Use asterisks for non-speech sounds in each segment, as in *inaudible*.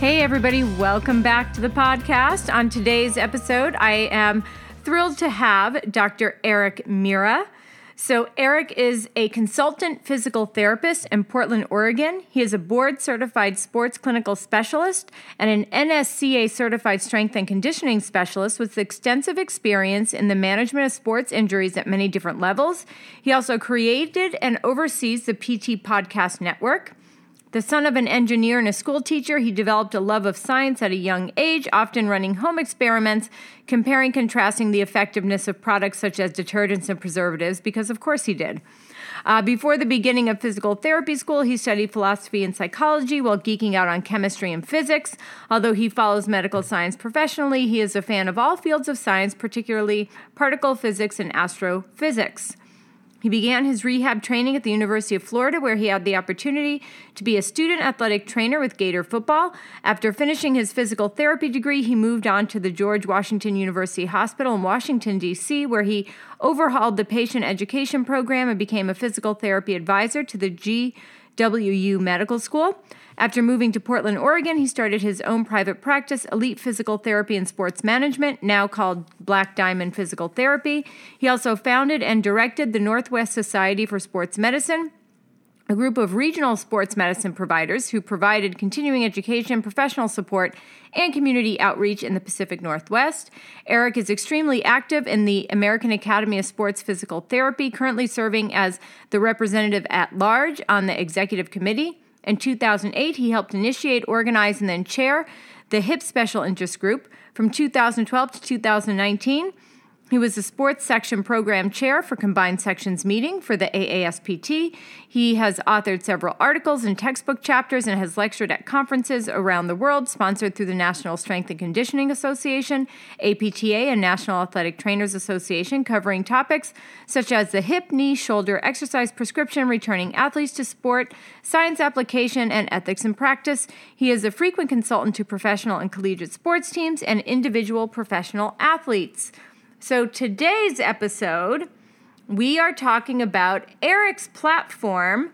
Hey, everybody, welcome back to the podcast. On today's episode, I am thrilled to have Dr. Erik Meira. So, Erik is a consultant physical therapist in Portland, Oregon. He is a board certified sports clinical specialist and an NSCA certified strength and conditioning specialist with extensive experience in the management of sports injuries at many different levels. He also created and oversees the PT Podcast Network. The son of an engineer and a school teacher, he developed a love of science at a young age, often running home experiments, comparing and contrasting the effectiveness of products such as detergents and preservatives, because of course he did. Uh, before the beginning of physical therapy school, he studied philosophy and psychology while geeking out on chemistry and physics. Although he follows medical science professionally, he is a fan of all fields of science, particularly particle physics and astrophysics. He began his rehab training at the University of Florida, where he had the opportunity to be a student athletic trainer with Gator football. After finishing his physical therapy degree, he moved on to the George Washington University Hospital in Washington, D.C., where he overhauled the patient education program and became a physical therapy advisor to the GWU Medical School. After moving to Portland, Oregon, he started his own private practice, Elite Physical Therapy and Sports Management, now called Black Diamond Physical Therapy. He also founded and directed the Northwest Society for Sports Medicine, a group of regional sports medicine providers who provided continuing education, professional support, and community outreach in the Pacific Northwest. Erik is extremely active in the American Academy of Sports Physical Therapy, currently serving as the representative at large on the executive committee. In 2008, he helped initiate, organize, and then chair the HIP Special Interest Group. From 2012 to 2019, he was the sports section program chair for Combined Sections meeting for the AASPT. He has authored several articles and textbook chapters and has lectured at conferences around the world, sponsored through the National Strength and Conditioning Association, APTA, and National Athletic Trainers Association, covering topics such as the hip, knee, shoulder exercise prescription, returning athletes to sport, science application, and ethics in practice. He is a frequent consultant to professional and collegiate sports teams and individual professional athletes. So today's episode, we are talking about Erik's platform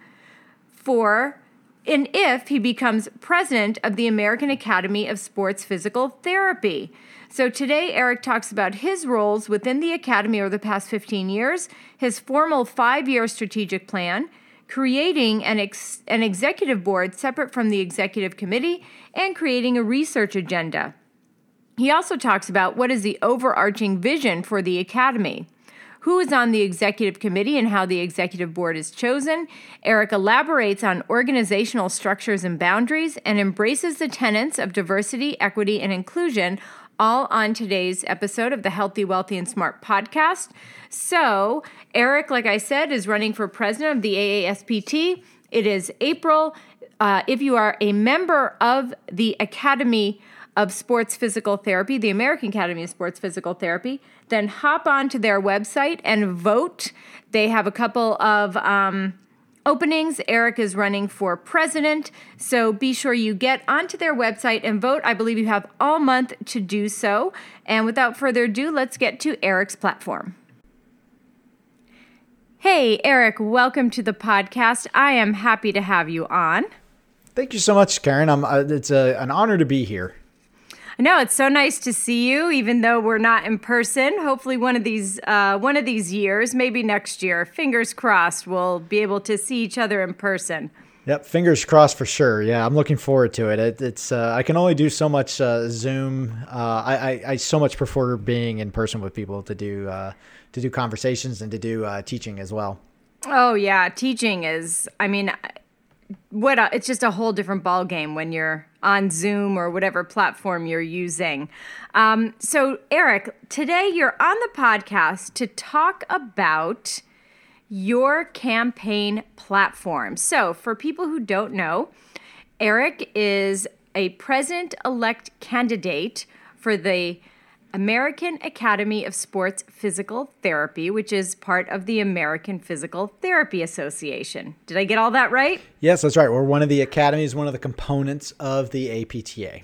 for and if he becomes president of the American Academy of Sports Physical Therapy. So today, Erik talks about his roles within the Academy over the past 15 years, his formal five year strategic plan, creating an, ex- an executive board separate from the executive committee, and creating a research agenda. He also talks about what is the overarching vision for the Academy. Who is on the executive committee and how the executive board is chosen? Erik elaborates on organizational structures and boundaries and embraces the tenets of diversity, equity, and inclusion, all on today's episode of the Healthy, Wealthy, and Smart podcast. So, Erik, like I said, is running for president of the AASPT. It is April. Uh, if you are a member of the Academy, of Sports Physical Therapy, the American Academy of Sports Physical Therapy, then hop onto their website and vote. They have a couple of um, openings. Erik is running for president, so be sure you get onto their website and vote. I believe you have all month to do so. And without further ado, let's get to Erik's platform. Hey, Erik, welcome to the podcast. I am happy to have you on. Thank you so much, Karen. Uh, it's a, an honor to be here. No, it's so nice to see you, even though we're not in person. Hopefully, one of these uh, one of these years, maybe next year, fingers crossed, we'll be able to see each other in person. Yep, fingers crossed for sure. Yeah, I'm looking forward to it. it it's uh, I can only do so much uh, Zoom. Uh, I, I, I so much prefer being in person with people to do uh, to do conversations and to do uh, teaching as well. Oh yeah, teaching is. I mean, what a, it's just a whole different ball game when you're on Zoom or whatever platform you're using. Um, so, Erik, today you're on the podcast to talk about your campaign platform. So, for people who don't know, Erik is a president elect candidate for the American Academy of Sports Physical Therapy, which is part of the American Physical Therapy Association. Did I get all that right? Yes, that's right. We're one of the academies, one of the components of the APTA.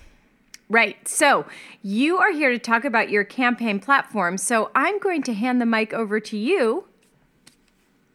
Right. So you are here to talk about your campaign platform. So I'm going to hand the mic over to you.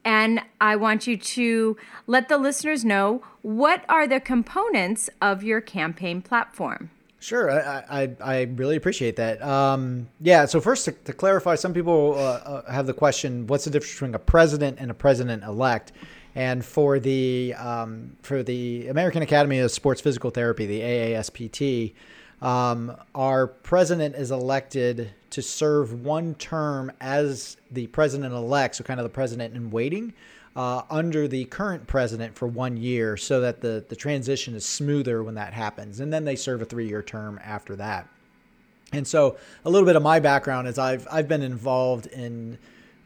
And I want you to let the listeners know what are the components of your campaign platform. Sure, I, I, I really appreciate that. Um, yeah, so first to, to clarify, some people uh, uh, have the question: What's the difference between a president and a president elect? And for the um, for the American Academy of Sports Physical Therapy, the AASPT, um, our president is elected to serve one term as the president elect, so kind of the president in waiting, uh, under the current president for one year so that the, the transition is smoother when that happens. And then they serve a three year term after that. And so a little bit of my background is I've, I've been involved in,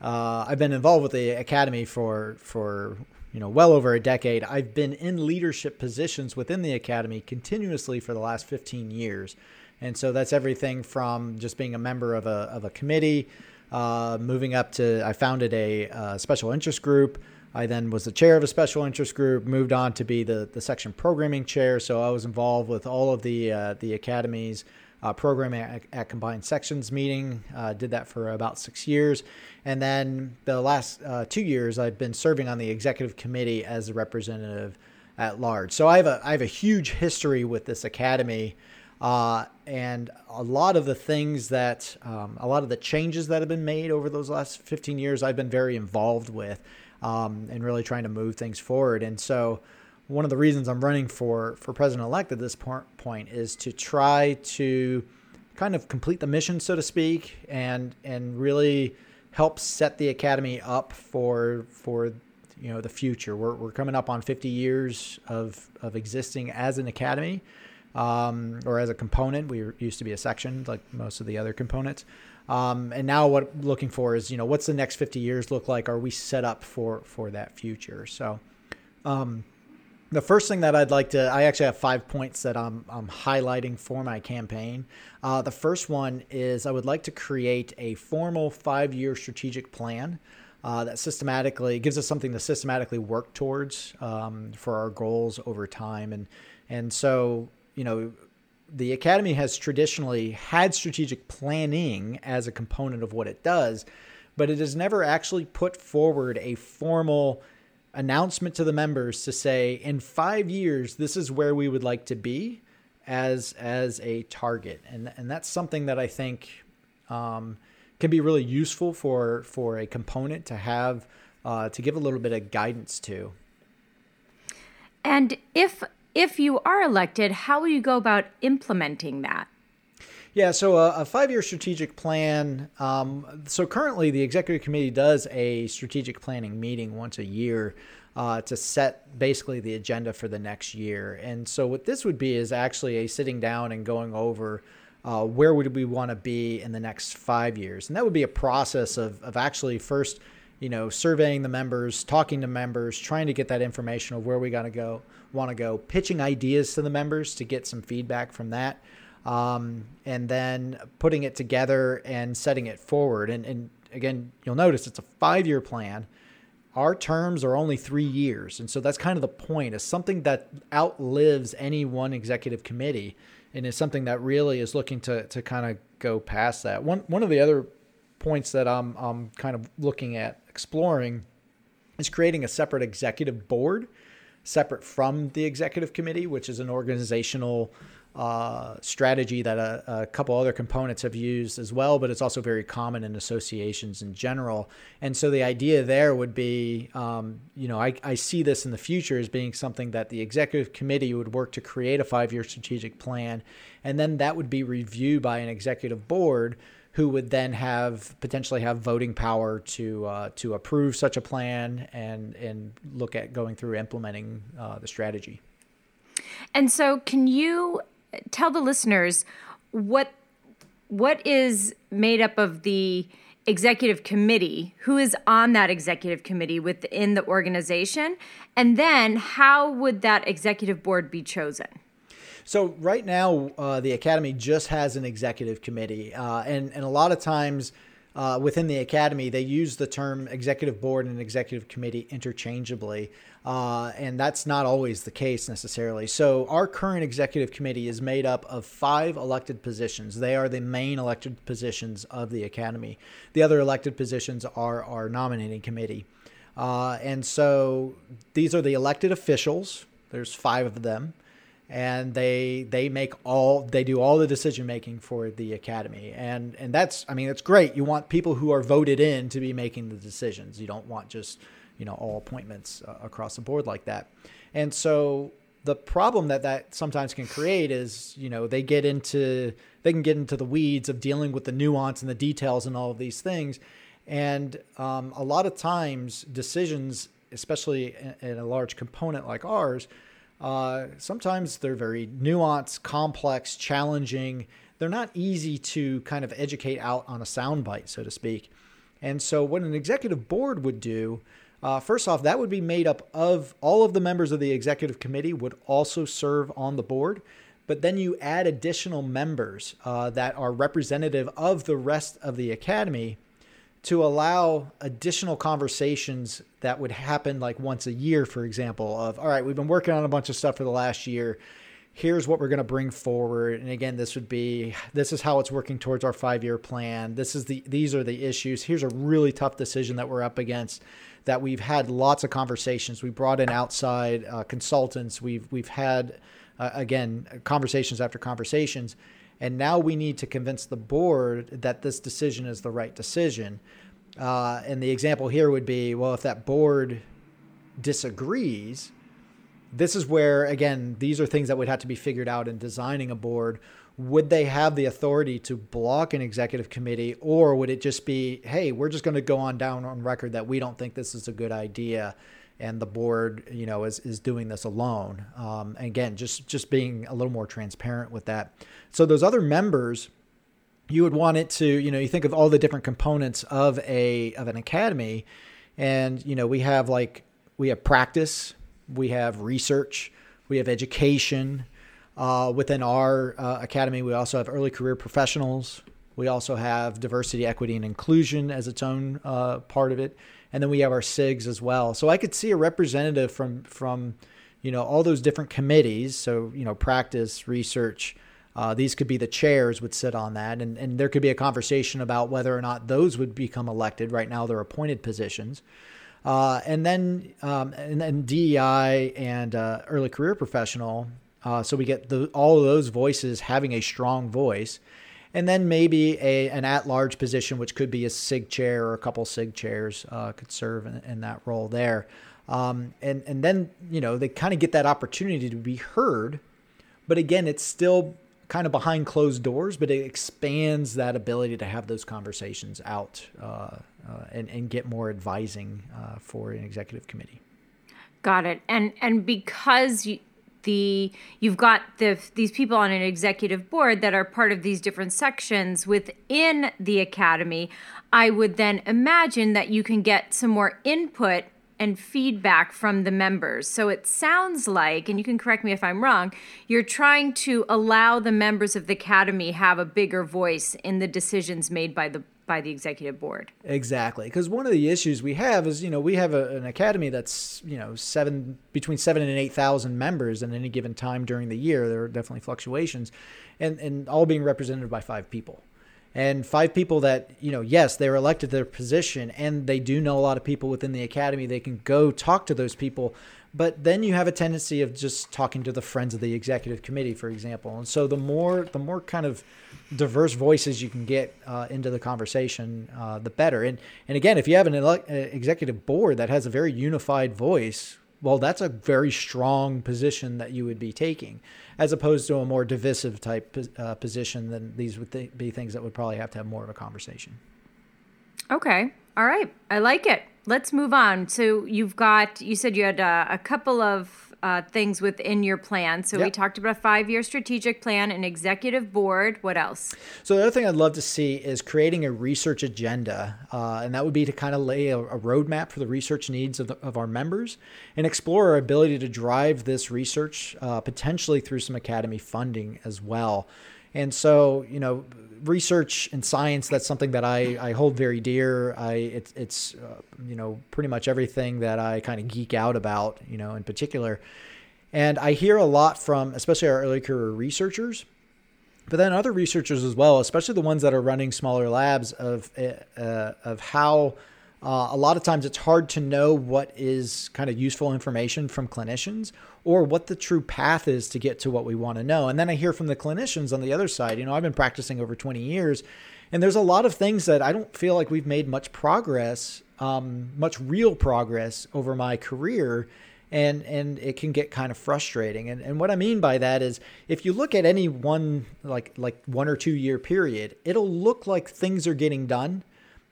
uh, I've been involved with the academy for, for you know, well over a decade. I've been in leadership positions within the academy continuously for the last 15 years. And so that's everything from just being a member of a, of a committee, uh, moving up to, I founded a, a, special interest group. I then was the chair of a special interest group, moved on to be the, the section programming chair. So I was involved with all of the, uh, the academies uh, programming at, at, combined sections meeting. Uh, did that for about six years. And then the last uh, two years, I've been serving on the executive committee as a representative at large. So I have a, I have a huge history with this academy. Uh, and a lot of the things that, um, a lot of the changes that have been made over those last 15 years, I've been very involved with um, and really trying to move things forward. And so, one of the reasons I'm running for for president elect at this point is to try to kind of complete the mission, so to speak, and and really help set the academy up for for you know the future. We're we're coming up on 50 years of of existing as an academy. Um, or as a component, we used to be a section like most of the other components. Um, and now what I'm looking for is, you know, what's the next 50 years look like? Are we set up for, for that future? So, um, the first thing that I'd like to, I actually have five points that I'm, I'm highlighting for my campaign. Uh, the first one is I would like to create a formal five year strategic plan uh, that systematically gives us something to systematically work towards um, for our goals over time. And, and so, you know, the Academy has traditionally had strategic planning as a component of what it does, but it has never actually put forward a formal announcement to the members to say in five years this is where we would like to be as as a target and and that's something that I think um, can be really useful for for a component to have uh, to give a little bit of guidance to. And if if you are elected, how will you go about implementing that? Yeah, so a, a five-year strategic plan. Um, so currently, the executive committee does a strategic planning meeting once a year uh, to set basically the agenda for the next year. And so what this would be is actually a sitting down and going over uh, where would we want to be in the next five years, and that would be a process of of actually first, you know, surveying the members, talking to members, trying to get that information of where we got to go, want to go, pitching ideas to the members to get some feedback from that um, and then putting it together and setting it forward. And, and again, you'll notice it's a five year plan. Our terms are only three years. And so that's kind of the point is something that outlives any one executive committee and is something that really is looking to, to kind of go past that. One, one of the other points that I'm, I'm kind of looking at exploring is creating a separate executive board separate from the executive committee, which is an organizational uh, strategy that a, a, couple other components have used as well, but it's also very common in associations in general. And so the idea there would be, um, you know, I, I see this in the future as being something that the executive committee would work to create a five year strategic plan, and then that would be reviewed by an executive board who would then have potentially have voting power to uh, to approve such a plan and and look at going through implementing uh, the strategy. And so, can you tell the listeners what what is made up of the executive committee? Who is on that executive committee within the organization? And then how would that executive board be chosen So right now, uh, the academy just has an executive committee, uh, and and a lot of times. Uh, within the academy, they use the term executive board and executive committee interchangeably, uh, and that's not always the case necessarily. So, our current executive committee is made up of five elected positions. They are the main elected positions of the academy. The other elected positions are our nominating committee. Uh, and so, these are the elected officials, there's five of them and they they make all they do all the decision making for the academy. And and that's i mean it's great. You want people who are voted in to be making the decisions. You don't want just you know all appointments uh, across the board like that. And so the problem that that sometimes can create is you know they get into they can get into the weeds of dealing with the nuance and the details and all of these things. And um, a lot of times decisions especially in, in a large component like ours uh, sometimes they're very nuanced, complex, challenging. They're not easy to kind of educate out on a soundbite, so to speak. And so, what an executive board would do, uh, first off, that would be made up of all of the members of the executive committee would also serve on the board. But then you add additional members uh, that are representative of the rest of the academy to allow additional conversations that would happen like once a year, for example, of, all right, we've been working on a bunch of stuff for the last year. Here's what we're going to bring forward. And again, this would be, this is how it's working towards our five year plan. This is the, these are the issues. Here's a really tough decision that we're up against that we've had lots of conversations. We brought in outside uh, consultants. We've, we've had, uh, again, conversations after conversations and now we need to convince the board that this decision is the right decision. Uh, and the example here would be well, if that board disagrees, this is where, again, these are things that would have to be figured out in designing a board. Would they have the authority to block an executive committee, or would it just be, hey, we're just going to go on down on record that we don't think this is a good idea? And the board, you know, is, is doing this alone. Um, again, just just being a little more transparent with that. So those other members, you would want it to, you know, you think of all the different components of a of an academy, and you know, we have like we have practice, we have research, we have education. Uh, within our uh, academy, we also have early career professionals. We also have diversity, equity, and inclusion as its own uh, part of it and then we have our SIGs as well. So I could see a representative from from you know all those different committees. So you know practice, research. Uh, these could be the chairs would sit on that, and, and there could be a conversation about whether or not those would become elected. Right now, they're appointed positions. Uh, and then um, and then DEI and uh, early career professional. Uh, so we get the, all of those voices having a strong voice, and then maybe a an at large position, which could be a SIG chair or a couple SIG chairs, uh, could serve in, in, that role there. Um, and and then you know they kind of get that opportunity to be heard, but again, it's still kind of behind closed doors, but it expands that ability to have those conversations out uh, uh, and and get more advising uh, for an executive committee. Got it. And and because you, the you've got the these people on an executive board that are part of these different sections within the academy. I would then imagine that you can get some more input and feedback from the members. So it sounds like and you can correct me if i'm wrong you're trying to allow the members of the academy have a bigger voice in the decisions made by the by the executive board. Exactly, because one of the issues we have is you know we have a, an academy that's you know seven between seven and eight thousand members at any given time during the year. There are definitely fluctuations, and and all being represented by five people. And five people that, you know, yes, they're elected to their position and they do know a lot of people within the academy. They can go talk to those people but then you have a tendency of just talking to the friends of the executive committee for example and so the more the more kind of diverse voices you can get uh, into the conversation, uh, the better. And and again, if you have an ele- uh, executive board that has a very unified voice, well, that's a very strong position that you would be taking, as opposed to a more divisive type uh, position. Then these would th- be things that would probably have to have more of a conversation. Okay, all right, I like it. Let's move on. So you've got you said you had a, uh, a couple of uh, things within your plan. So yep. we talked about a five year strategic plan, an executive board. What else? So the other thing I'd love to see is creating a research agenda, uh, and that would be to kind of lay a, a roadmap for the research needs of, the, of our members and explore our ability to drive this research uh, potentially through some academy funding as well. And so, you know, research and science that's something that I, I hold very dear. I it's, it's uh, you know pretty much everything that i kind of geek out about you know in particular. And i hear a lot from especially our early career researchers but then other researchers as well especially the ones that are running smaller labs of uh, of how uh, a lot of times it's hard to know what is kind of useful information from clinicians or what the true path is to get to what we want to know. And then I hear from the clinicians on the other side. You know, I've been practicing over 20 years, and there's a lot of things that I don't feel like we've made much progress, um, much real progress over my career. And, and it can get kind of frustrating. And, and what I mean by that is if you look at any one like like one or two year period, it'll look like things are getting done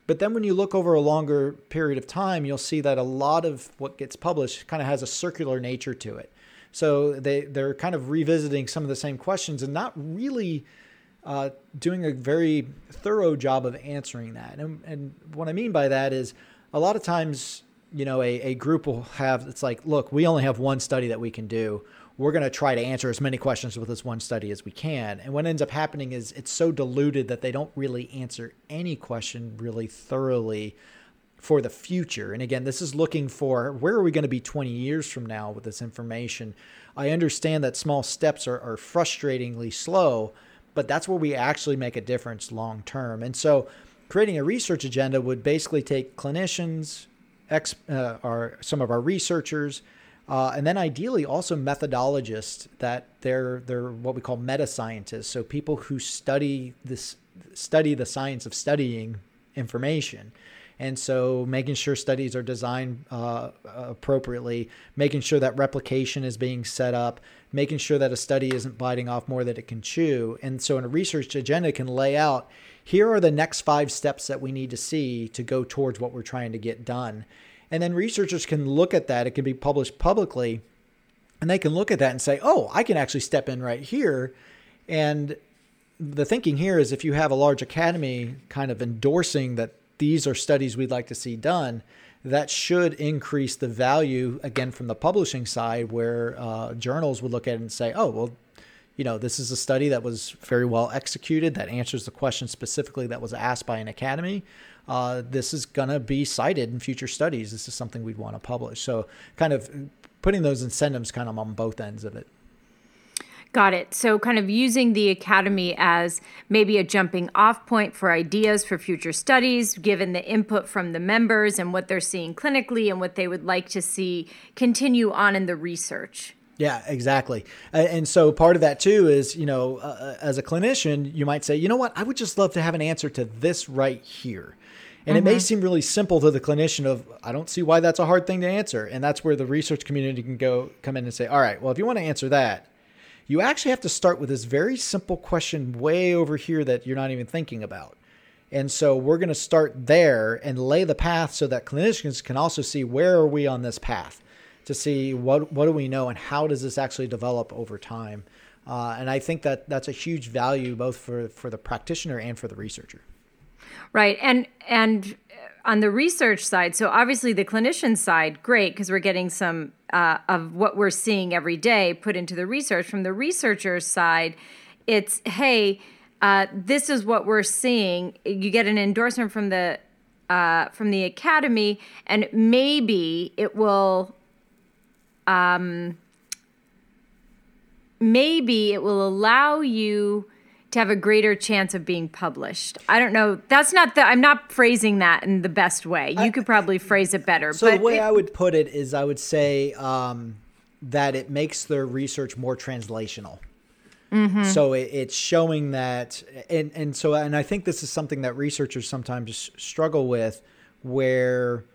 but then when you look over a longer period of time, you'll see that a lot of what gets published kind of has a circular nature to it. So they, they're kind of revisiting some of the same questions and not really uh, doing a very thorough job of answering that. And, and what I mean by that is a lot of times, you know, a, a group will have, it's like, look, we only have one study that we can do we're going to try to answer as many questions with this one study as we can. And what ends up happening is it's so diluted that they don't really answer any question really thoroughly for the future. And again, this is looking for where are we going to be 20 years from now with this information. I understand that small steps are, are frustratingly slow, but that's where we actually make a difference long term. And so, creating a research agenda would basically take clinicians, ex, uh, our, some of our researchers, uh, and then ideally also methodologists that they're they're what we call meta scientists, so people who study this study the science of studying information. And so, making sure studies are designed uh, appropriately, making sure that replication is being set up, making sure that a study isn't biting off more than it can chew. And so, in a research agenda, can lay out here are the next five steps that we need to see to go towards what we're trying to get done. And then researchers can look at that. It can be published publicly. And they can look at that and say, oh, I can actually step in right here. And the thinking here is if you have a large academy kind of endorsing that these are studies we'd like to see done, that should increase the value again from the publishing side, where uh, journals would look at it and say, oh, well, you know, this is a study that was very well executed that answers the question specifically that was asked by an academy uh, this is going to be cited in future studies. This is something we'd want to publish. So, kind of putting those incentives kind of on both ends of it. Got it. So, kind of using the academy as maybe a jumping off point for ideas for future studies, given the input from the members and what they're seeing clinically and what they would like to see continue on in the research. Yeah, exactly. And so part of that too is, you know, uh, uh, as a clinician, you might say, you know what, I would just love to have an answer to this right here. And mm-hmm. it may mm-hmm. seem really simple to the clinician of I don't see why that's a hard thing to answer. And that's where the research community can go come in and say, all right, well, if you want to answer that, you actually have to start with this very simple question way over here that you're not even thinking about. And so we're going to start there and lay the path so that clinicians can also see where are we on this path to see what what do we know and how does this actually develop over time. Uh, and I think that that's a huge value both for, for the practitioner and for the researcher. Right. And and on the research side, so obviously the clinician side, great because we're getting some uh, of what we're seeing every day put into the research. From the researcher's side, it's hey, uh, this is what we're seeing. You get an endorsement from the uh, from the academy, and maybe it will. Um, maybe it will allow you to have a greater chance of being published. I don't know. That's not the. I'm not phrasing that in the best way. You I, could probably phrase it better. So the way it, I would put it is, I would say um, that it makes their research more translational. Mm-hmm. So it, it's showing that, and and so and I think this is something that researchers sometimes struggle with, where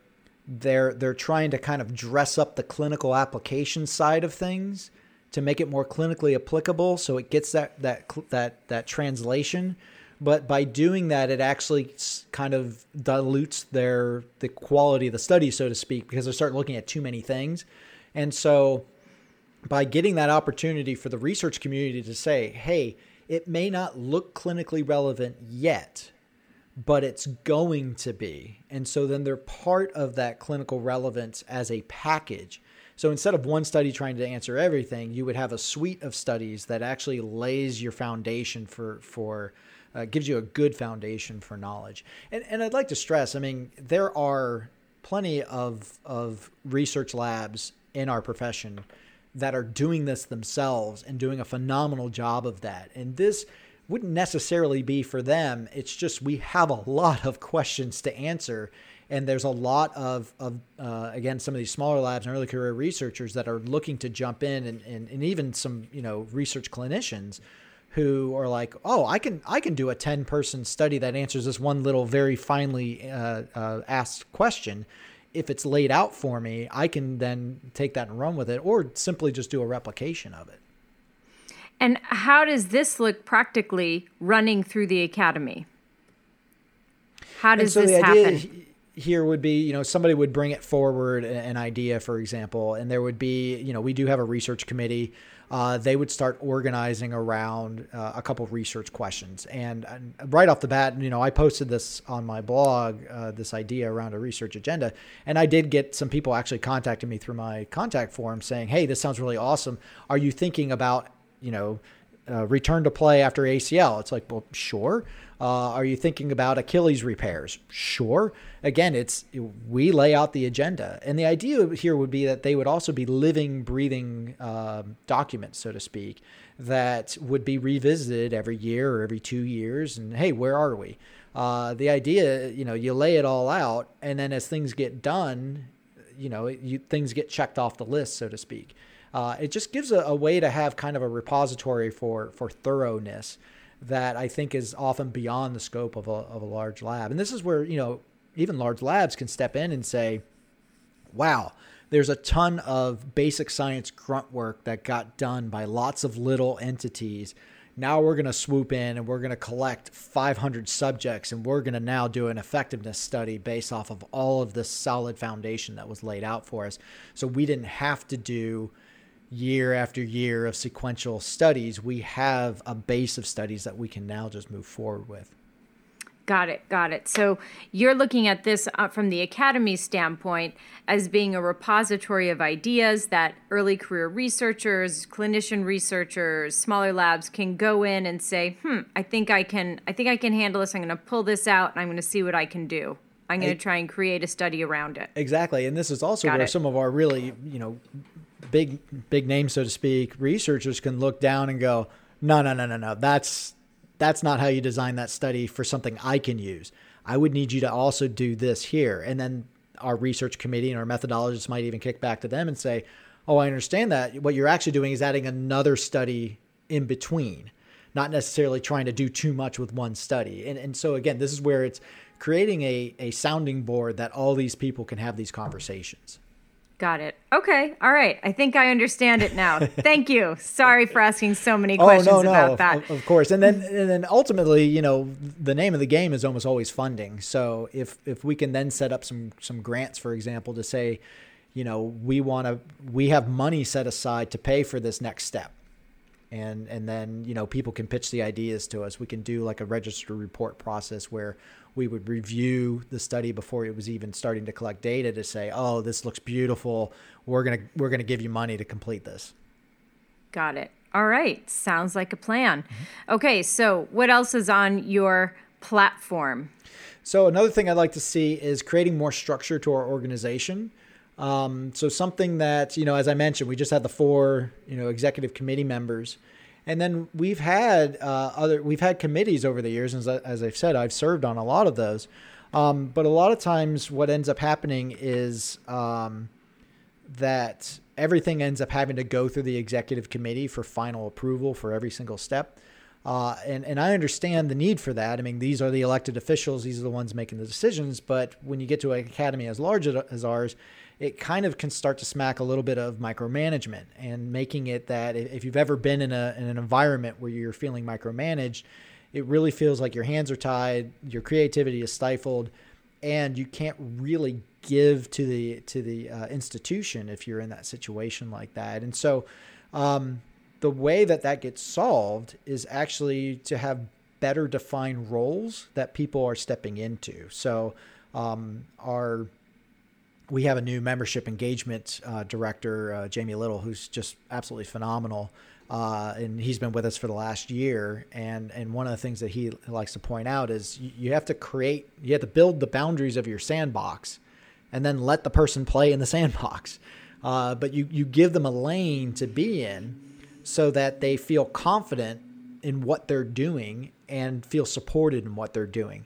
they're they're trying to kind of dress up the clinical application side of things to make it more clinically applicable so it gets that that that that translation but by doing that it actually kind of dilutes their the quality of the study so to speak because they start looking at too many things and so by getting that opportunity for the research community to say, hey, it may not look clinically relevant yet, but it's going to be. And so then they're part of that clinical relevance as a package. So instead of one study trying to answer everything, you would have a suite of studies that actually lays your foundation for for uh, gives you a good foundation for knowledge. And and I'd like to stress, I mean, there are plenty of of research labs in our profession that are doing this themselves and doing a phenomenal job of that. And this wouldn't necessarily be for them. It's just we have a lot of *laughs* questions to answer and there's a lot of, of uh, again some of these smaller labs and early career researchers that are looking to jump in and, and, and even some you know research clinicians who are like oh i can i can do a 10 person study that answers this one little very finely uh, uh, asked question. If it's laid out for me i can then take that and run with it or simply just do a replication of it. And how does this look practically running through the academy? How does so this happen here would be, you know, somebody would bring it forward an idea, for example, and there would be, you know, we do have a research committee. Uh, they would start organizing around uh, a couple research questions. And, and, right off the bat, you know, I posted this on my blog, uh, this idea around a research agenda. And I did get some people actually contacting me through my contact form saying, hey, this sounds really awesome. Are you thinking about, you know, uh, return to play after ACL? It's like, well, sure. Uh, are you thinking about Achilles repairs? Sure. Again, it's we lay out the agenda, and the idea here would be that they would also be living, breathing uh, documents, so to speak, that would be revisited every year or every two years. And hey, where are we? Uh, the idea, you know, you lay it all out, and then as things get done, you know, you, things get checked off the list, so to speak. Uh, it just gives a, a, way to have kind of a repository for for thoroughness that I think is often beyond the scope of a, of a large lab. And this is where, you know, even large labs can step in and say, wow, there's a ton of basic science grunt work that got done by lots of little entities. Now we're going to swoop in and we're going to collect 500 subjects and we're going to now do an effectiveness study based off of all of this solid foundation that was laid out for us. So we didn't have to do year after year of sequential studies, we have a base of studies that we can now just move forward with. Got it, got it. So you're looking at this uh, from the academy standpoint as being a repository of ideas that early career researchers, clinician researchers, smaller labs can go in and say, "Hmm, I think I can I think I can handle this. I'm going to pull this out and I'm going to see what I can do." I'm going to try and create a study around it. Exactly. And this is also Got where it. some of our really, you know, big big names, so to speak, researchers can look down and go, no, no, no, no, no. That's that's not how you design that study for something I can use. I would need you to also do this here. And then our research committee and our methodologists might even kick back to them and say, oh, I understand that. What you're actually doing is adding another study in between, not necessarily trying to do too much with one study. And, and so, again, this is where it's creating a, a sounding board that all these people can have these conversations. Got it. Okay. All right. I think I understand it now. *laughs* Thank you. Sorry for asking so many questions oh, no, no, about that. Of, of, course. And then and then ultimately, you know, the name of the game is almost always funding. So if if we can then set up some some grants, for example, to say, you know, we want to we have money set aside to pay for this next step. And and then, you know, people can pitch the ideas to us. We can do like a register report process where we would review the study before it was even starting to collect data to say, "Oh, this looks beautiful. We're gonna we're gonna give you money to complete this." Got it. All right, sounds like a plan. Mm-hmm. Okay, so what else is on your platform? So another thing I'd like to see is creating more structure to our organization. Um, so something that you know, as I mentioned, we just had the four you know executive committee members and then we've had uh, other we've had committees over the years, and as, as, I've said, I've served on a lot of those. Um, but a lot of times, what ends up happening is um, that everything ends up having to go through the executive committee for final approval for every single step. Uh, and, and I understand the need for that. I mean, these are the elected officials, these are the ones making the decisions. But when you get to an academy as large as ours, it kind of can start to smack a little bit of micromanagement and making it that if you've ever been in, a, in an environment where you're feeling micromanaged, it really feels like your hands are tied, your creativity is stifled, and you can't really give to the to the uh, institution if you're in that situation like that. And so, um, the way that that gets solved is actually to have better defined roles that people are stepping into. So, um, our we have a new membership engagement uh, director, uh, Jamie Little, who's just absolutely phenomenal. Uh, and he's been with us for the last year. And and one of the things that he likes to point out is you, have to create, you have to build the boundaries of your sandbox, and then let the person play in the *laughs* sandbox. Uh, but you you give them a lane to be in, so that they feel confident in what they're doing and feel supported in what they're doing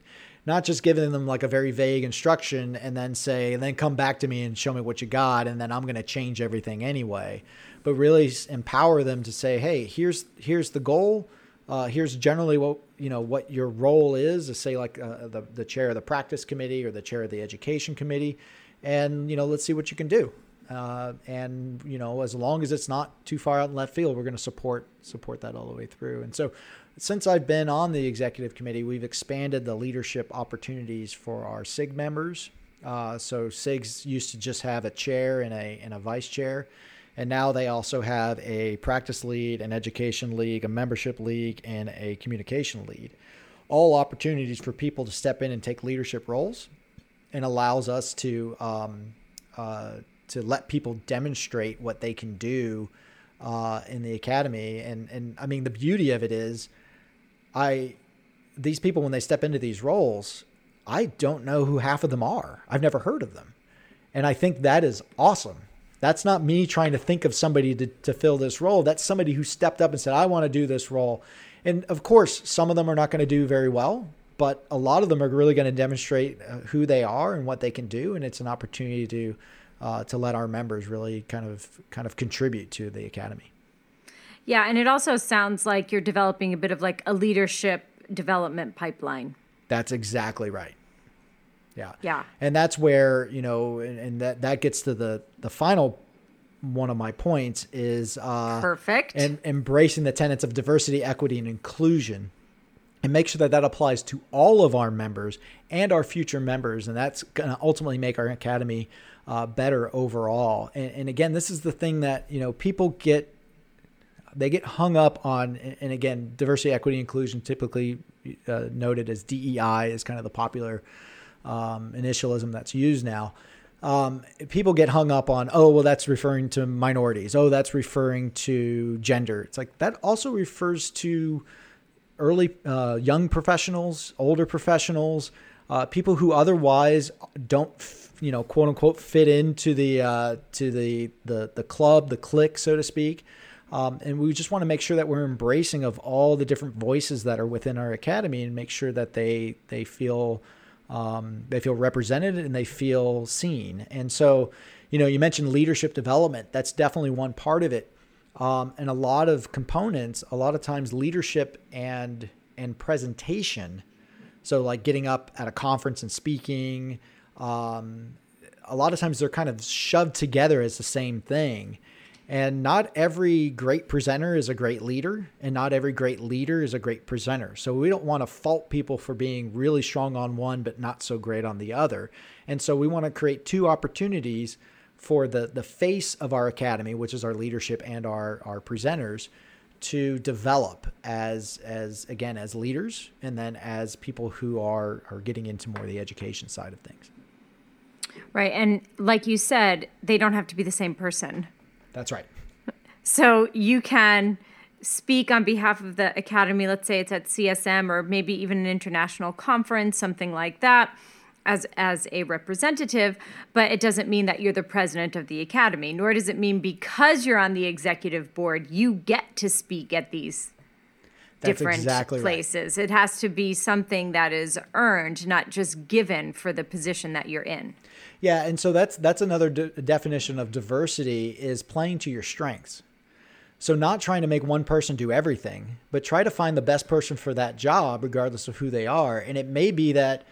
not just giving them like a very vague instruction and then say and then come back to me and show me what you got and then i'm going to change everything anyway. But really empower them to say hey here's here's the goal. Uh, here's generally what you know what your role is to say like uh, the, the chair of the practice committee or the chair of the education committee and you know let's see what you can do. Uh, and you know as long as it's not too far out in left field we're going to support support that all the way through. And so since I've been on the executive committee, we've expanded the leadership opportunities for our SIG members. Uh, so SIGs used to just have a chair and a and a vice chair, and now they also have a practice lead, an education league, a membership league, and a communication lead. All opportunities for people to step in and take leadership roles, and allows us to um, uh, to let people demonstrate what they can do uh, in the academy. And and I mean the beauty of it is I these people when they step into these roles, I don't know who half of them are. I've never heard of them. And I think that is awesome. That's not me trying to think of somebody to, to fill this role. That's somebody who stepped up and said, I want to do this role. And of course, some of them are not going to do very well, but a lot of them are really going to demonstrate uh, who they are and what they can do. And it's an opportunity to, uh, to let our members really kind of, kind of contribute to the academy. Yeah, and it also sounds like you're developing a bit of like a leadership development pipeline. That's exactly right. Yeah. Yeah. And that's where, you know, and, and that that gets to the the final one of my points is uh perfect and embracing the tenets of diversity, equity and inclusion and make sure that that applies to all of our members and our future members and that's going to ultimately make our academy uh, better overall and, and again this is the thing that you know people get they get hung up on, and again, diversity, equity, inclusion, typically uh, noted as DEI, is kind of the popular um, initialism that's used now. Um, people get hung up on, oh, well, that's referring to minorities. Oh, that's referring to gender. It's like that also refers to early, uh, young professionals, older professionals, uh, people who otherwise don't, you know, quote unquote, fit into the uh, to the the the club, the clique, so to speak. Um, and we just want to make sure that we're embracing of all the different voices that are within our academy and make sure that they they feel um, they feel represented and they feel seen. And so, you know, you mentioned leadership development. That's definitely one part of it. Um, and a lot of components, a lot of times leadership and and presentation. So like getting up at a conference and speaking, um, a lot of times they're kind of shoved together as the same thing. And not every great presenter is a great leader, and not every great leader is a great presenter. So we don't want to fault people for being really strong on one, but not so great on the other. And so we want to create two opportunities for the, the face of our academy, which is our leadership and our, our presenters, to develop as as again as leaders and then as people who are are getting into more the education side of things. Right. And like you said, they don't have to be the same person that's right. So you can speak on behalf of the academy. Let's say it's at CSM or maybe even an international conference, something like that. As, as a representative, but it doesn't mean that you're the president of the academy, nor does it mean because you're on the executive board, you get to speak at these That's different exactly places. Right. It has to be something that is earned, not just given for the position that you're in. Yeah, and so that's that's another de- definition of diversity is playing to your strengths. So not trying to make one person do everything, but try to find the best person for that job regardless of who they are. And it may be that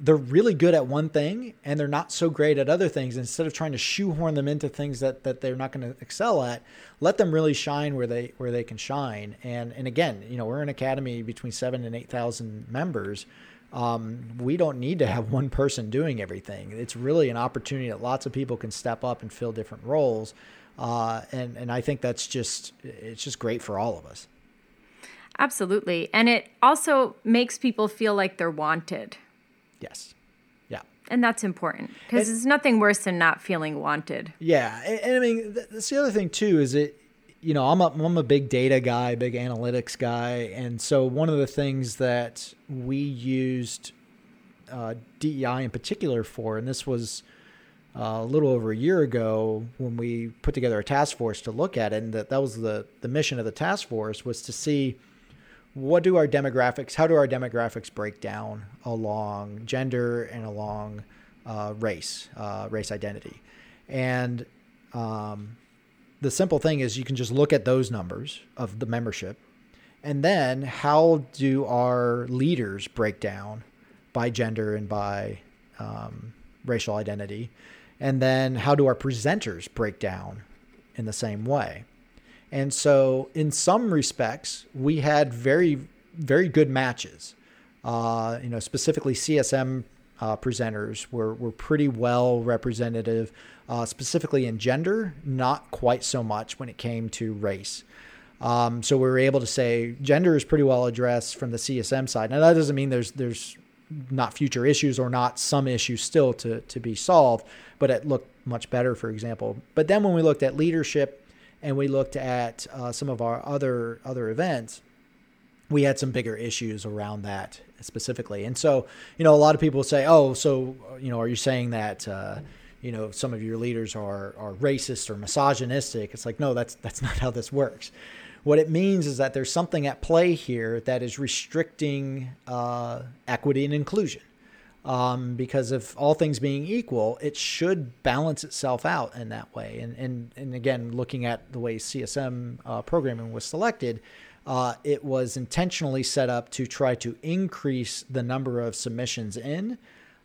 they're really good at one thing and they're not so great at other things. Instead of trying to shoehorn them into things that, that they're not going to excel at, let them really shine where they where they can shine. And and again, you know, we're an academy between seven and eight thousand members um, we don't need to have one person doing everything. It's really an opportunity that lots of people can step up and fill different roles. Uh, and, and I think that's just, it's just great for all of us. Absolutely. And it also makes people feel like they're wanted. Yes. Yeah. And that's important because there's nothing worse than not feeling wanted. Yeah. And, and I mean, that's the other thing too, is it, you know, I'm a, I'm a big data guy, big analytics guy. And so one of the things that we used uh, DEI in particular for, and this was uh, a little over a year ago when we put together a task force to look at it, and that, that was the, the mission of the task force was to see what do our demographics, how do our demographics break down along gender and along uh, race, uh, race identity. And um, the simple thing is you can just look at those numbers of the membership and then how do our leaders break down by gender and by um, racial identity? And then how do our presenters break down in the same way? And so in some respects we had very very good matches. Uh, you know specifically csm uh, presenters were, were pretty well representative uh, specifically in gender, not quite so much when it came to race. Um, so we were able to say gender is pretty well addressed from the CSM side. Now that doesn't mean there's there's not future issues or not some issues still to to be solved, but it looked much better, for example. But then when we looked at leadership and we looked at uh, some of our other other events, we had some bigger issues around that specifically. And so you know a lot of people say, oh, so you know, are you saying that? Uh, you know some of your leaders are are racist or misogynistic it's like no that's that's *laughs* not how this works what it means is that there's something at play here that is restricting uh, equity and inclusion um, because if all things being equal it should balance itself out in that way and and, and again looking at the way csm uh, programming was selected uh, it was intentionally set up to try to increase the number of submissions in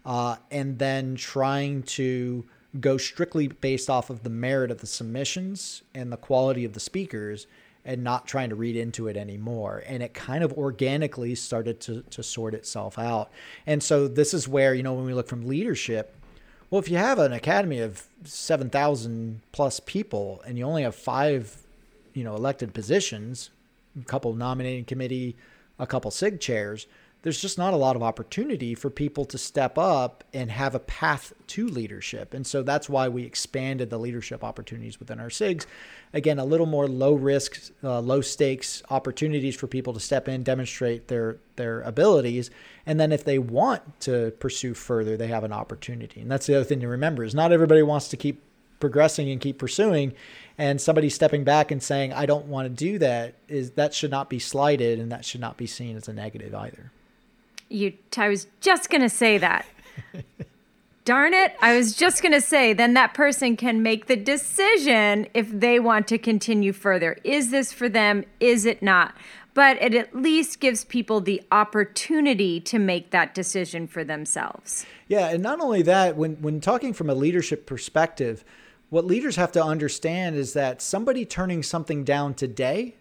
uh, and then trying to go strictly based off of the merit of the submissions and the quality of the speakers and not trying to read into it anymore. And it kind of organically started to, to sort itself out. And so this is where, you know, when we look from leadership, well, if you have an academy of 7,000 plus people and you only have five, you know, elected positions, a couple nominating committee, a couple SIG chairs, there's just not a lot of opportunity for people to step up and have a path to leadership. And so that's why we expanded the leadership opportunities within our SIGs. Again, a little more low risk, uh, low stakes opportunities for people to step in, demonstrate their their abilities, and then if they want to pursue further, they have an opportunity. And that's the other thing to remember is not everybody wants to keep progressing and keep pursuing and somebody stepping back and saying I don't want to do that is that should not be slighted and that should not be seen as a negative either. You, I was just going to say that. *laughs* Darn it. I was just going to say, then that person can make the decision if they want to continue further. Is this for them? Is it not? But it at least gives people the opportunity to make that decision for themselves. Yeah. And not only that, when, when talking from a leadership perspective, what leaders have to understand is that somebody turning something down today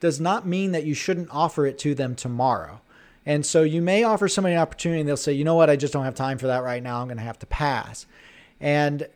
does not mean that you shouldn't offer it to them tomorrow. And so you may offer somebody an opportunity and they'll say, you know what, I just don't have time for that right now. I'm going to have to pass. And,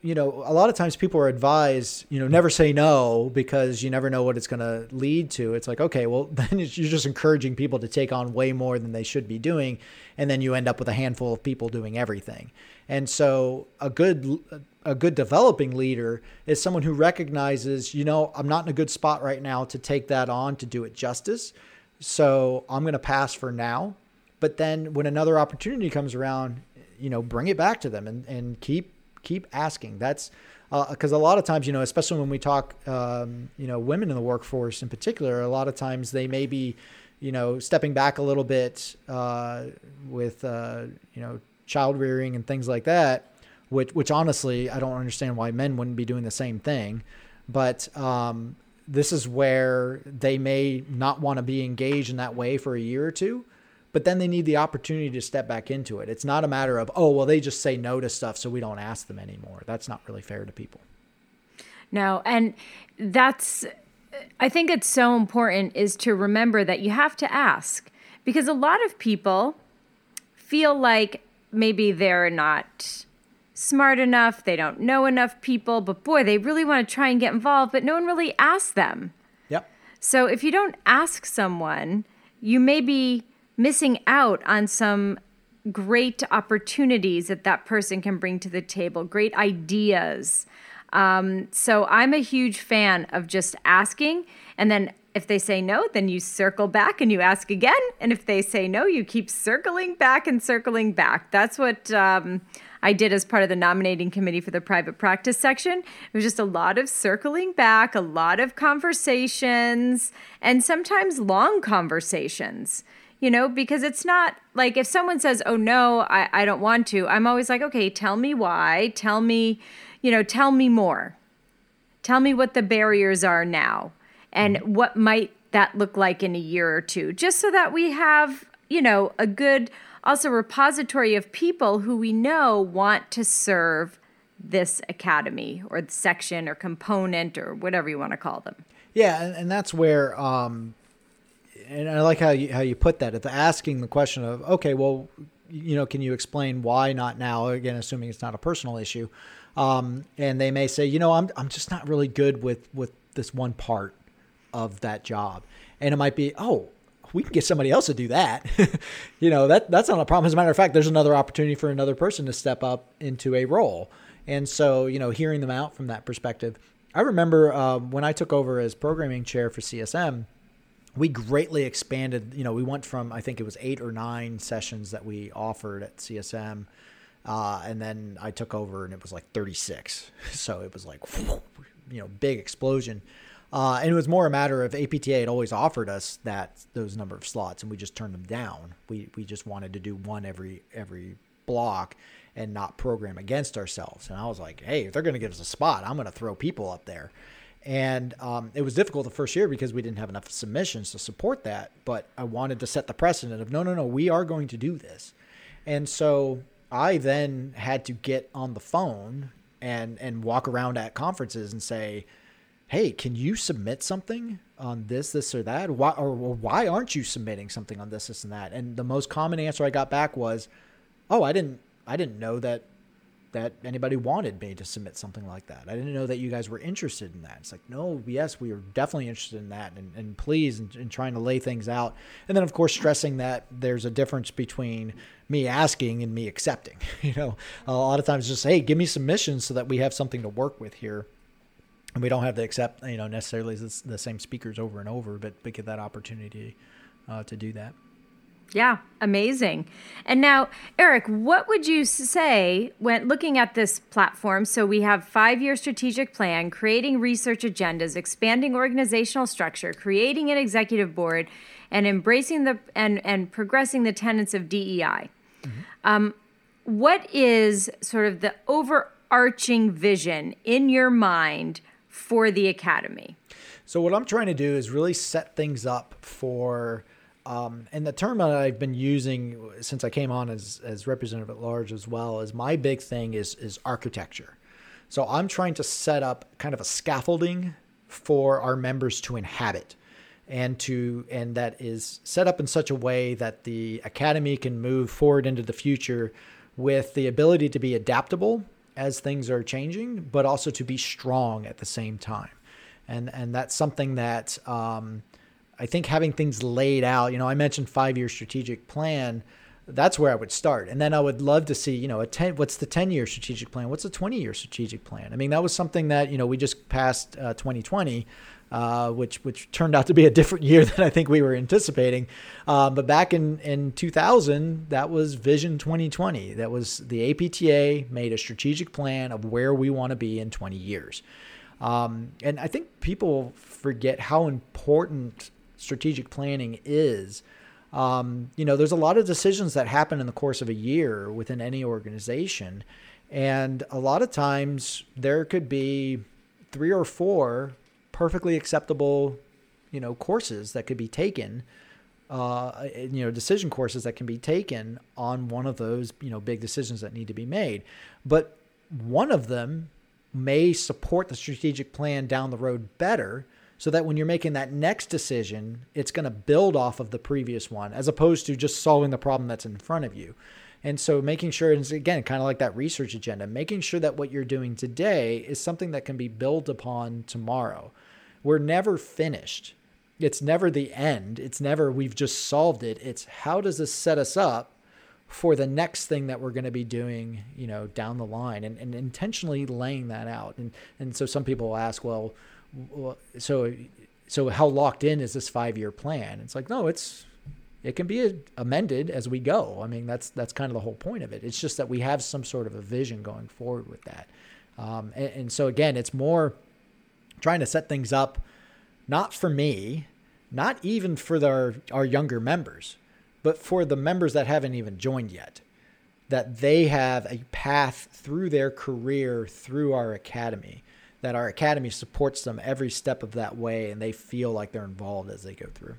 you know, a lot of times people are advised, you know, never say no because you never know what it's going to lead to. It's like, okay, well, *laughs* then you're just encouraging people to take on way more than they should be doing. And then you end up with a handful of people doing everything. And so a good, a good developing leader is someone who recognizes, you know, I'm not in a good spot right now to take that on to do it justice. So I'm going to pass for now. But then when another opportunity comes around, you know, bring it back to them and, and keep keep asking. That's because uh, a lot of times, you know, especially when we talk, um, you know, women in the workforce in particular, a lot of times they may be, you know, stepping back a little bit uh, with, uh, you know, child rearing and things like that. Which, which honestly, I don't understand why men wouldn't be doing the same thing. But um, this is where they may not want to be engaged in that way for a year or two, but then they need the opportunity to step back into it. It's not a matter of, oh, well, they just say no to stuff, so we don't ask them anymore. That's not really fair to people. No, and that's, I think it's so important is to remember that you have to ask because a lot of people feel like maybe they're not smart enough, they don't know enough people, but boy, they really want to try and get involved, but no one really asks them. Yep. So if you don't ask someone, you may be missing out on some great opportunities that that person can bring to the table, great ideas. Um, so I'm a huge fan of just asking and then if they say no, then you circle back and you ask again. And if they say no, you keep circling back and circling back. That's what um, I did as part of the nominating committee for the private practice section. It was just a lot of circling back, a lot of conversations, and sometimes long conversations. You know, because it's not like if someone says, Oh, no, I, I don't want to, I'm always like, Okay, tell me why. Tell me, you know, tell me more. Tell me what the barriers are now and mm-hmm. what might that look like in a year or two, just so that we have, you know, a good also repository of people who we know want to serve this academy or section or component or whatever you want to call them. Yeah, and, and that's where um and I like how you how you put that at asking the question of okay, well, you know, can you explain why not now? Again, assuming it's not a personal issue. Um, and they may say, you know, I'm I'm just not really good with with this one part of that job. And it might be, oh, we can get somebody else to do that. *laughs* you know, that that's not a problem. As a matter of fact, there's another opportunity for another person to step up into a role. And so, you know, hearing them out from that perspective, I remember uh, when I took over as programming chair for CSM, we greatly expanded. You know, we went from I think it was eight or nine sessions that we offered at CSM, uh, and then I took over and it was like 36. *laughs* So it was like, *laughs* you know, big explosion. Uh, and it was more a matter of APTA had always offered us that those number of slots, and we just turned them down. We we just wanted to do one every every block and not program against ourselves. And I was like, hey, if they're going to give us a spot, I'm going to throw people up there. And um, it was difficult the first year because we didn't have enough submissions to support that. But I wanted to set the precedent of no, no, no, we are going to do this. And so I then had to get on the phone and and walk around at conferences and say, hey, can you submit something on this, this, or that? Why or why aren't you submitting something on this, this, and that? And the most common answer I got back was, oh, I didn't, I didn't know that that anybody wanted me to submit something like that. I didn't know that you guys were interested in that. It's like, no, yes, we are definitely interested in that, and, and please, and, and trying to lay things out. And then, of course, stressing that there's a difference between me asking and me accepting. *laughs* You know, a lot of times, just hey, give me submissions so that we have something to work with here and we don't have to accept you know necessarily the same speakers over and over, but but get that opportunity uh, to do that. Yeah, amazing. And now, Erik, what would you say when looking at this platform? So we have five-year strategic plan, creating research agendas, expanding organizational structure, creating an executive board, and embracing the and and progressing the tenets of DEI. Mm-hmm. Um, what is sort of the overarching vision in your mind for the academy? So what I'm trying to do is really set things up for um, and the term that I've been using since I came on as, as representative at large as well is my big thing is is architecture. So I'm trying to set up kind of a scaffolding for our members to inhabit and to and that is set up in such a way that the academy can move forward into the future with the ability to be adaptable as things are changing, but also to be strong at the same time. And and that's something that um, I think having things laid out. You know, I mentioned five year strategic plan. That's where I would start, and then I would love to see, you know, a ten. What's the ten year strategic plan? What's the twenty year strategic plan? I mean, that was something that you know we just passed uh, 2020 uh, which which turned out to be a different year *laughs* than I think we were anticipating. Uh, but back in in 2000, that was Vision 2020. That was the APTA made a strategic plan of where we want to be in 20 years. Um, and I think people forget how important strategic planning is. Um, you know, there's a lot of decisions that happen in the course of a year within any organization. And a lot of times there could be three or four perfectly acceptable, you know, courses that could be taken, uh, you know, decision courses that can be taken on one of those, you know, big decisions that need to be made. But one of them may support the strategic plan down the road better so that when you're making that next decision, it's going to build off of the previous one as opposed to just solving the problem that's in front of you. And so making sure, and again, kind of like that research agenda, making sure that what you're doing today is something that can be built upon tomorrow. We're never finished. It's never the end. It's never we've just solved it. It's how does this set us up for the next thing that we're going to be doing, you know, down the line and, and intentionally laying that out. And, and so some people will ask, well, so, so how locked in is this five year plan? It's like, no, it's, it can be amended as we go. I mean, that's, that's kind of the whole point of it. It's just that we have some sort of a vision going forward with that. Um, and, and so again, it's more trying to set things up, not for me, not even for our, our younger members, but for the members that haven't even joined yet, that they have a path through their career through our academy, that our academy supports them every step of that way and they feel like they're involved as they go through.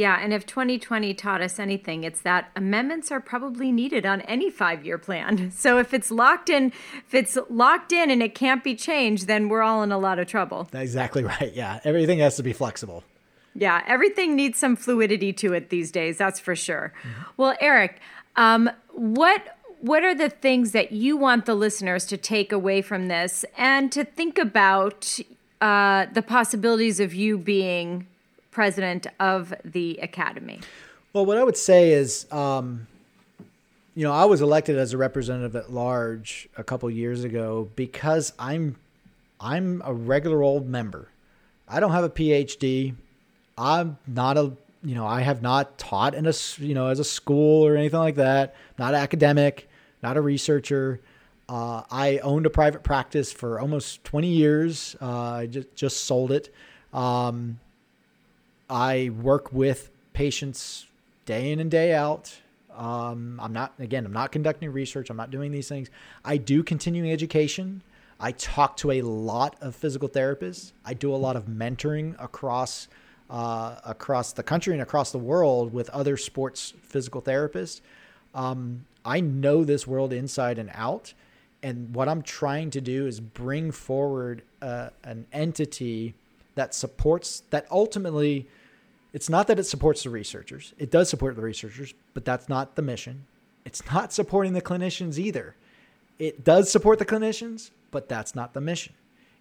Yeah, and if 2020 taught us anything, it's that amendments are probably needed on any five-year plan. *laughs* So if it's locked in, if it's locked in and it can't be changed, then we're all in a lot of trouble. Exactly *laughs* right. Yeah, everything has to be flexible. Yeah, everything needs some fluidity to it these days. That's for sure. Mm-hmm. Well, Erik, um, what what are the things that you want the listeners to take away from this and to think about uh, the possibilities of you being president of the academy? Well, what I would say is, um, you know, I was elected as a representative at large a couple years ago because I'm I'm a regular old member. I don't have a PhD. I'm not a you know I have not taught in a you know as a school or anything like that. Not academic, not a researcher. Uh, I owned a private practice for almost 20 years. Uh, I just just sold it. Um, I work with patients day in and day out. Um, I'm not again. I'm not conducting research. I'm not doing these things. I do continuing education. I talk to a lot of physical therapists. I do a lot of mentoring across uh, across the country and across the world with other sports physical therapists. Um, I know this world inside and out. And what I'm trying to do is bring forward uh, an entity that supports, that ultimately, it's not that it supports the researchers. It does support the researchers, but that's not the mission. It's not supporting the clinicians either. It does support the clinicians, but that's not the mission.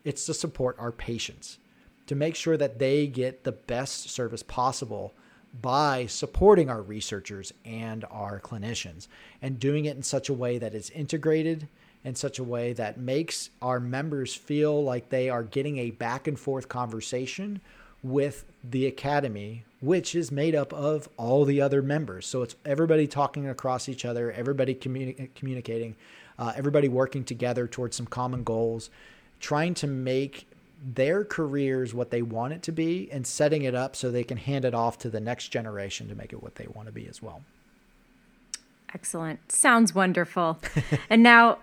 It's to support our patients to make sure that they get the best service possible by supporting our researchers and our clinicians and doing it in such a way that is integrated in such a way that makes our members feel like they are getting a back and forth conversation with the academy which is made up of all the other members so it's everybody talking across each other everybody communi- communicating uh, everybody working together towards some common goals trying to make their careers what they want it to be and setting it up so they can hand it off to the next generation to make it what they want to be as well. Excellent. Sounds wonderful. *laughs* and now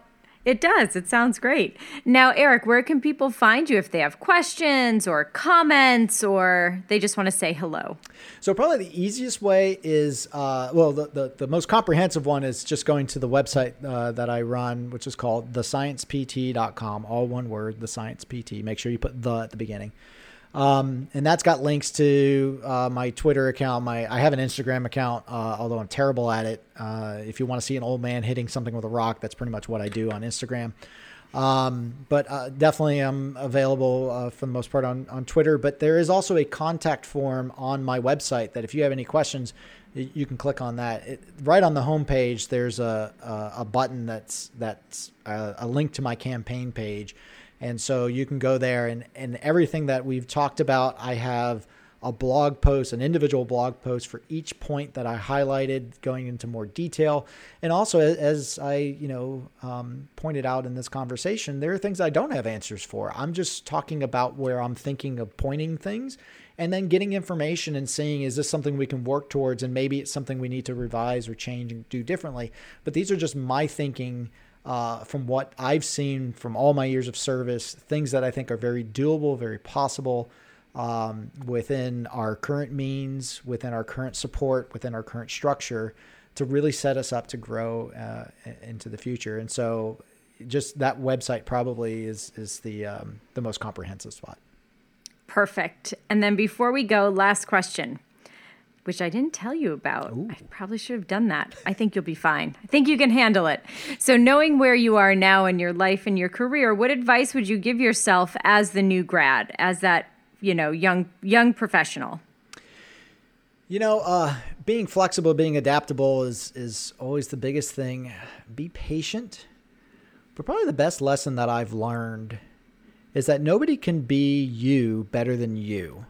it does. It sounds great. Now, Erik, where can people find you if they have questions or comments or they just want to say hello? So, probably the easiest way is uh, well, the, the, the, most comprehensive one is just going to the website uh, that I run, which is called thesciencept.com, all one word, the science PT. Make sure you put the at the beginning. Um, and that's got links to uh, my Twitter account. My I have an Instagram account, uh, although I'm terrible at it. Uh, if you want to see an old man hitting something with a rock, that's pretty much what I do on Instagram. Um, but uh, definitely, I'm available uh, for the most part on on Twitter. But there is also a contact form on my website that if you have any questions, you can click on that. It, right on the homepage, there's a, a, a button that's that's a, uh, a link to my campaign page and so you can go there and, and everything that we've talked about, I have a blog post, an individual blog post for each point that I highlighted, going into more detail. And also, as I, you know, um, pointed out in this conversation, there are things I don't have answers for. I'm just talking about where I'm thinking of pointing things and then getting information and seeing is this something we can work towards and maybe it's something we need to revise or change and do differently. But these are just my thinking uh, from what I've seen from all my years of service, things that I think are very doable, very possible um, within our current means, within our current support, within our current structure to really set us up to grow uh, into the future. And so just that website probably is, is the, um, the most comprehensive spot. Perfect. And then before we go, last question. Which I didn't tell you about. Ooh. I probably should have done that. I think you'll be fine. I think you can handle it. So, knowing where you are now in your life and your career, what advice would you give yourself as the new grad, as that, you know, young young professional? You know, uh, being flexible, being adaptable is is always the biggest thing. Be patient. But probably the best lesson that I've learned is that nobody can be you better than you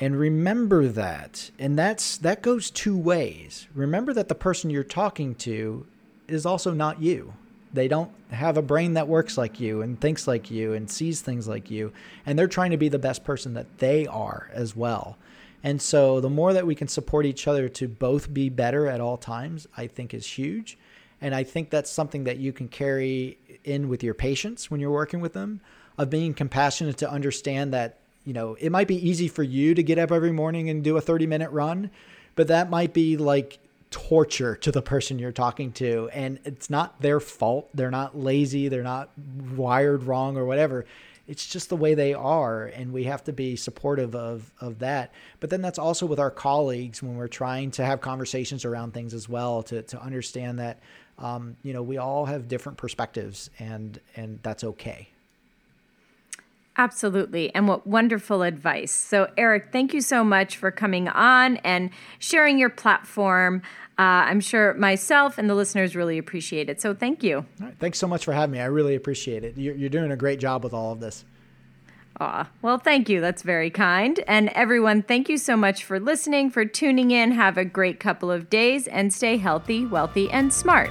and remember that. And that's that goes two ways. Remember that the person you're talking to is also not you. They don't have a brain that works like you and thinks like you and sees things like you. And they're trying to be the best person that they are as well. And so the more that we can support each other to both be better at all times i think is huge. And i think that's something that you can carry in with your patients when you're working with them of being compassionate to understand that you know, it might be easy for you to get up every morning and do a 30 minute run, but that might be like torture to the person you're talking to. And it's not their fault. They're not lazy. They're not wired wrong or whatever. It's just the way they are. And we have to be supportive of, of that. But then that's also with our colleagues when we're trying to have conversations around things as well to, to understand that, um, you know, we all have different perspectives and, and that's okay. Absolutely. And what wonderful advice. So, Erik, thank you so much for coming on and sharing your platform. Uh, I'm sure myself and the listeners really appreciate it. So, thank you. Thanks so much for having me. I really appreciate it. You're, you're doing a great job with all of this. Aw, well, thank you. That's very kind. And everyone, thank you so much for listening, for tuning in. Have a great couple of days and stay healthy, wealthy, and smart.